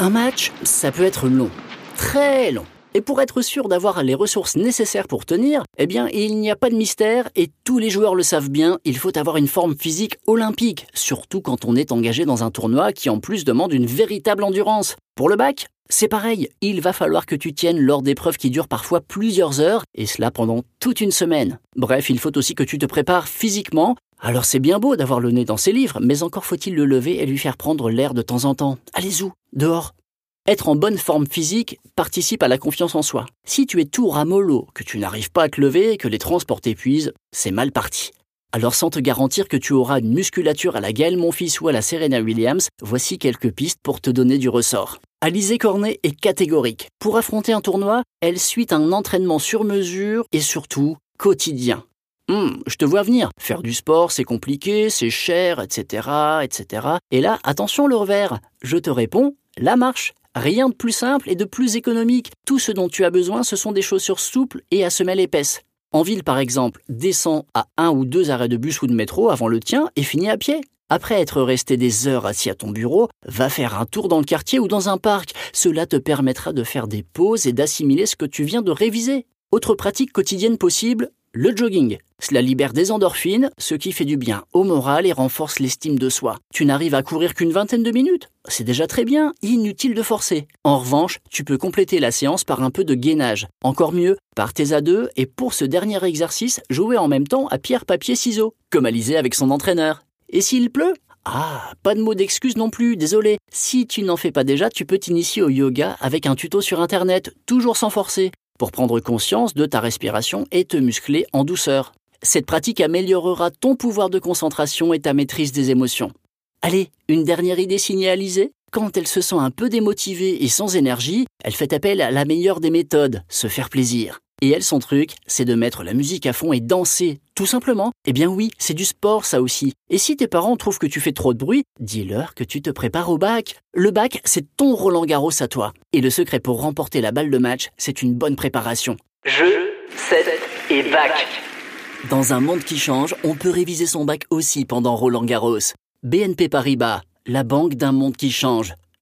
Un match, ça peut être long, très long. Et pour être sûr d'avoir les ressources nécessaires pour tenir, eh bien, il n'y a pas de mystère et tous les joueurs le savent bien, il faut avoir une forme physique olympique, surtout quand on est engagé dans un tournoi qui en plus demande une véritable endurance. Pour le bac, c'est pareil, il va falloir que tu tiennes lors d'épreuves qui durent parfois plusieurs heures, et cela pendant toute une semaine. Bref, il faut aussi que tu te prépares physiquement. Alors c'est bien beau d'avoir le nez dans ses livres, mais encore faut-il le lever et lui faire prendre l'air de temps en temps. Allez-y, dehors. Être en bonne forme physique participe à la confiance en soi. Si tu es tout ramollo, que tu n'arrives pas à te lever et que les transports t'épuisent, c'est mal parti. Alors sans te garantir que tu auras une musculature à la Gaël Monfils ou à la Serena Williams, voici quelques pistes pour te donner du ressort. Alizé Cornet est catégorique. Pour affronter un tournoi, elle suit un entraînement sur mesure et surtout quotidien. Hum, je te vois venir. Faire du sport, c'est compliqué, c'est cher, etc., etc. Et là, attention le revers. Je te réponds, la marche. Rien de plus simple et de plus économique. Tout ce dont tu as besoin, ce sont des chaussures souples et à semelle épaisse. En ville, par exemple, descends à un ou deux arrêts de bus ou de métro avant le tien et finis à pied. Après être resté des heures assis à ton bureau, va faire un tour dans le quartier ou dans un parc. Cela te permettra de faire des pauses et d'assimiler ce que tu viens de réviser. Autre pratique quotidienne possible, le jogging. Cela libère des endorphines, ce qui fait du bien au moral et renforce l'estime de soi. Tu n'arrives à courir qu'une vingtaine de minutes. C'est déjà très bien, inutile de forcer. En revanche, tu peux compléter la séance par un peu de gainage. Encore mieux, partez à deux et pour ce dernier exercice, jouez en même temps à pierre, papier, ciseaux, comme Alizé avec son entraîneur. Et s'il pleut? Ah, pas de mot d'excuse non plus, désolé. Si tu n'en fais pas déjà, tu peux t'initier au yoga avec un tuto sur Internet, toujours sans forcer pour prendre conscience de ta respiration et te muscler en douceur. Cette pratique améliorera ton pouvoir de concentration et ta maîtrise des émotions. Allez, une dernière idée signalisée Quand elle se sent un peu démotivée et sans énergie, elle fait appel à la meilleure des méthodes, se faire plaisir. Et elle, son truc, c'est de mettre la musique à fond et danser, tout simplement. Eh bien oui, c'est du sport ça aussi. Et si tes parents trouvent que tu fais trop de bruit, dis-leur que tu te prépares au bac. Le bac, c'est ton Roland Garros à toi. Et le secret pour remporter la balle de match, c'est une bonne préparation. Je, 7 et bac. Dans un monde qui change, on peut réviser son bac aussi pendant Roland Garros. BNP Paribas, la banque d'un monde qui change.